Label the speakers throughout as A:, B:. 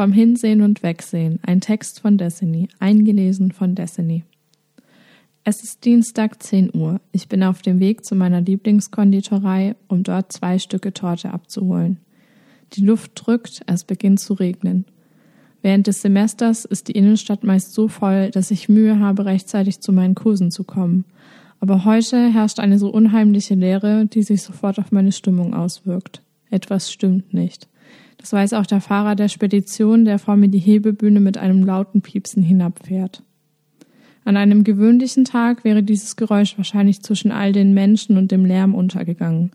A: Vom Hinsehen und Wegsehen. Ein Text von Destiny. Eingelesen von Destiny. Es ist Dienstag 10 Uhr. Ich bin auf dem Weg zu meiner Lieblingskonditorei, um dort zwei Stücke Torte abzuholen. Die Luft drückt, es beginnt zu regnen. Während des Semesters ist die Innenstadt meist so voll, dass ich Mühe habe, rechtzeitig zu meinen Kursen zu kommen. Aber heute herrscht eine so unheimliche Leere, die sich sofort auf meine Stimmung auswirkt. Etwas stimmt nicht. Das weiß auch der Fahrer der Spedition, der vor mir die Hebebühne mit einem lauten Piepsen hinabfährt. An einem gewöhnlichen Tag wäre dieses Geräusch wahrscheinlich zwischen all den Menschen und dem Lärm untergegangen.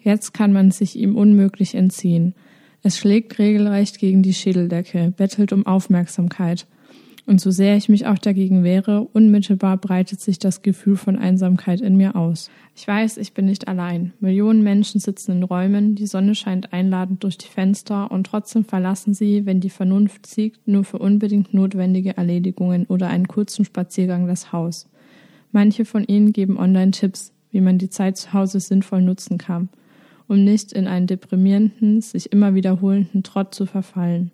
A: Jetzt kann man sich ihm unmöglich entziehen. Es schlägt regelrecht gegen die Schädeldecke, bettelt um Aufmerksamkeit. Und so sehr ich mich auch dagegen wehre, unmittelbar breitet sich das Gefühl von Einsamkeit in mir aus. Ich weiß, ich bin nicht allein. Millionen Menschen sitzen in Räumen, die Sonne scheint einladend durch die Fenster und trotzdem verlassen sie, wenn die Vernunft siegt, nur für unbedingt notwendige Erledigungen oder einen kurzen Spaziergang das Haus. Manche von ihnen geben online Tipps, wie man die Zeit zu Hause sinnvoll nutzen kann, um nicht in einen deprimierenden, sich immer wiederholenden Trott zu verfallen.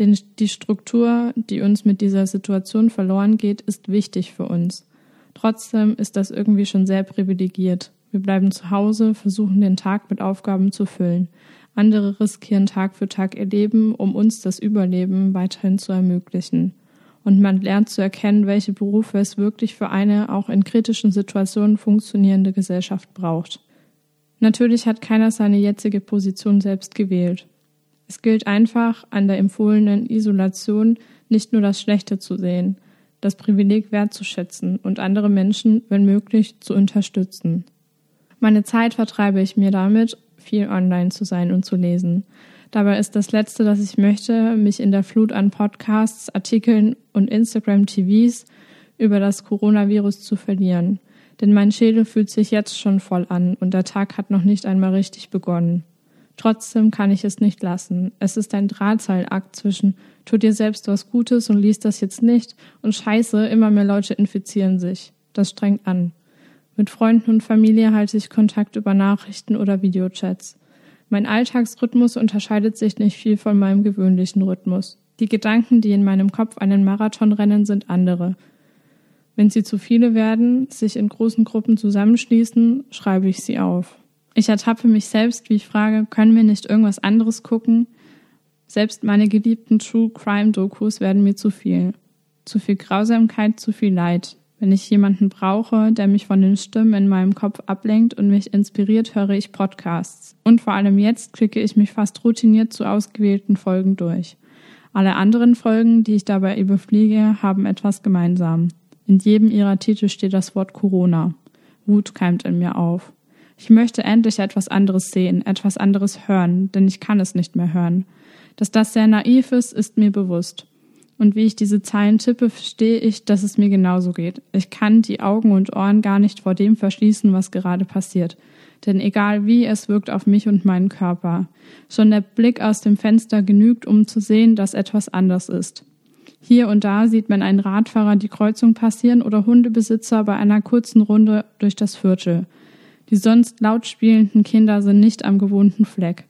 A: Denn die Struktur, die uns mit dieser Situation verloren geht, ist wichtig für uns. Trotzdem ist das irgendwie schon sehr privilegiert. Wir bleiben zu Hause, versuchen den Tag mit Aufgaben zu füllen. Andere riskieren Tag für Tag ihr Leben, um uns das Überleben weiterhin zu ermöglichen. Und man lernt zu erkennen, welche Berufe es wirklich für eine auch in kritischen Situationen funktionierende Gesellschaft braucht. Natürlich hat keiner seine jetzige Position selbst gewählt. Es gilt einfach, an der empfohlenen Isolation nicht nur das Schlechte zu sehen, das Privileg wertzuschätzen und andere Menschen, wenn möglich, zu unterstützen. Meine Zeit vertreibe ich mir damit, viel online zu sein und zu lesen. Dabei ist das Letzte, das ich möchte, mich in der Flut an Podcasts, Artikeln und Instagram-TVs über das Coronavirus zu verlieren. Denn mein Schädel fühlt sich jetzt schon voll an und der Tag hat noch nicht einmal richtig begonnen. Trotzdem kann ich es nicht lassen. Es ist ein Drahtseilakt zwischen tu dir selbst was Gutes und liest das jetzt nicht und scheiße, immer mehr Leute infizieren sich. Das strengt an. Mit Freunden und Familie halte ich Kontakt über Nachrichten oder Videochats. Mein Alltagsrhythmus unterscheidet sich nicht viel von meinem gewöhnlichen Rhythmus. Die Gedanken, die in meinem Kopf einen Marathon rennen, sind andere. Wenn sie zu viele werden, sich in großen Gruppen zusammenschließen, schreibe ich sie auf. Ich ertappe mich selbst, wie ich frage, können wir nicht irgendwas anderes gucken? Selbst meine geliebten True Crime Dokus werden mir zu viel. Zu viel Grausamkeit, zu viel Leid. Wenn ich jemanden brauche, der mich von den Stimmen in meinem Kopf ablenkt und mich inspiriert, höre ich Podcasts. Und vor allem jetzt klicke ich mich fast routiniert zu ausgewählten Folgen durch. Alle anderen Folgen, die ich dabei überfliege, haben etwas gemeinsam. In jedem ihrer Titel steht das Wort Corona. Wut keimt in mir auf. Ich möchte endlich etwas anderes sehen, etwas anderes hören, denn ich kann es nicht mehr hören. Dass das sehr naiv ist, ist mir bewusst. Und wie ich diese Zeilen tippe, verstehe ich, dass es mir genauso geht. Ich kann die Augen und Ohren gar nicht vor dem verschließen, was gerade passiert. Denn egal wie, es wirkt auf mich und meinen Körper. Schon der Blick aus dem Fenster genügt, um zu sehen, dass etwas anders ist. Hier und da sieht man einen Radfahrer die Kreuzung passieren oder Hundebesitzer bei einer kurzen Runde durch das Viertel. Die sonst laut spielenden Kinder sind nicht am gewohnten Fleck.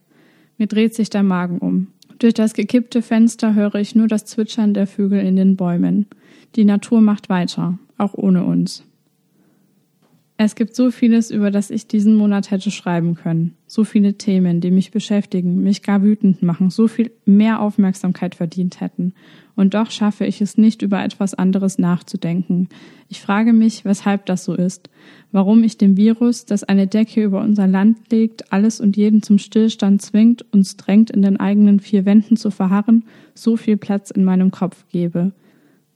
A: Mir dreht sich der Magen um. Durch das gekippte Fenster höre ich nur das Zwitschern der Vögel in den Bäumen. Die Natur macht weiter, auch ohne uns. Es gibt so vieles, über das ich diesen Monat hätte schreiben können. So viele Themen, die mich beschäftigen, mich gar wütend machen, so viel mehr Aufmerksamkeit verdient hätten. Und doch schaffe ich es nicht, über etwas anderes nachzudenken. Ich frage mich, weshalb das so ist. Warum ich dem Virus, das eine Decke über unser Land legt, alles und jeden zum Stillstand zwingt, uns drängt, in den eigenen vier Wänden zu verharren, so viel Platz in meinem Kopf gebe.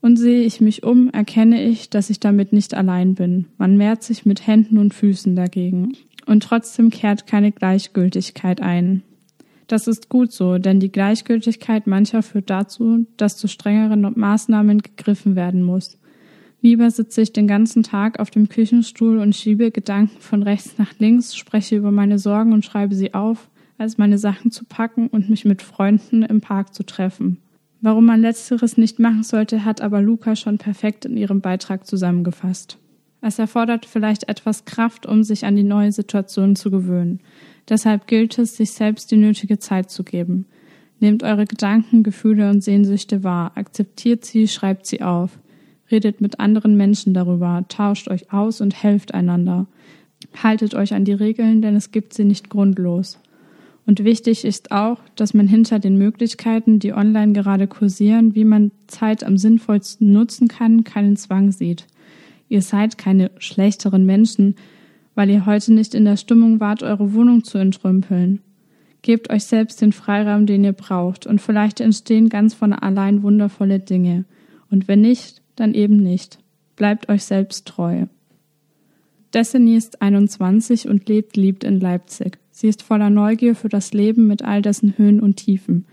A: Und sehe ich mich um, erkenne ich, dass ich damit nicht allein bin. Man mehrt sich mit Händen und Füßen dagegen. Und trotzdem kehrt keine Gleichgültigkeit ein. Das ist gut so, denn die Gleichgültigkeit mancher führt dazu, dass zu strengeren Maßnahmen gegriffen werden muss. Lieber sitze ich den ganzen Tag auf dem Küchenstuhl und schiebe Gedanken von rechts nach links, spreche über meine Sorgen und schreibe sie auf, als meine Sachen zu packen und mich mit Freunden im Park zu treffen. Warum man letzteres nicht machen sollte, hat aber Luca schon perfekt in ihrem Beitrag zusammengefasst. Es erfordert vielleicht etwas Kraft, um sich an die neue Situation zu gewöhnen. Deshalb gilt es, sich selbst die nötige Zeit zu geben. Nehmt eure Gedanken, Gefühle und Sehnsüchte wahr, akzeptiert sie, schreibt sie auf. Redet mit anderen Menschen darüber, tauscht euch aus und helft einander. Haltet euch an die Regeln, denn es gibt sie nicht grundlos. Und wichtig ist auch, dass man hinter den Möglichkeiten, die online gerade kursieren, wie man Zeit am sinnvollsten nutzen kann, keinen Zwang sieht. Ihr seid keine schlechteren Menschen, weil ihr heute nicht in der Stimmung wart, eure Wohnung zu entrümpeln. Gebt euch selbst den Freiraum, den ihr braucht, und vielleicht entstehen ganz von allein wundervolle Dinge. Und wenn nicht, dann eben nicht. Bleibt euch selbst treu. Destiny ist 21 und lebt liebt in Leipzig. Sie ist voller Neugier für das Leben mit all dessen Höhen und Tiefen.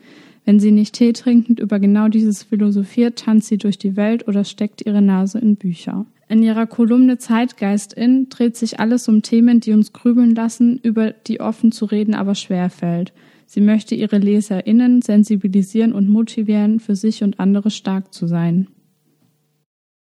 A: Wenn sie nicht Tee trinkend über genau dieses philosophiert, tanzt sie durch die Welt oder steckt ihre Nase in Bücher. In ihrer Kolumne Zeitgeist in dreht sich alles um Themen, die uns grübeln lassen, über die offen zu reden aber schwer fällt. Sie möchte ihre LeserInnen sensibilisieren und motivieren, für sich und andere stark zu sein.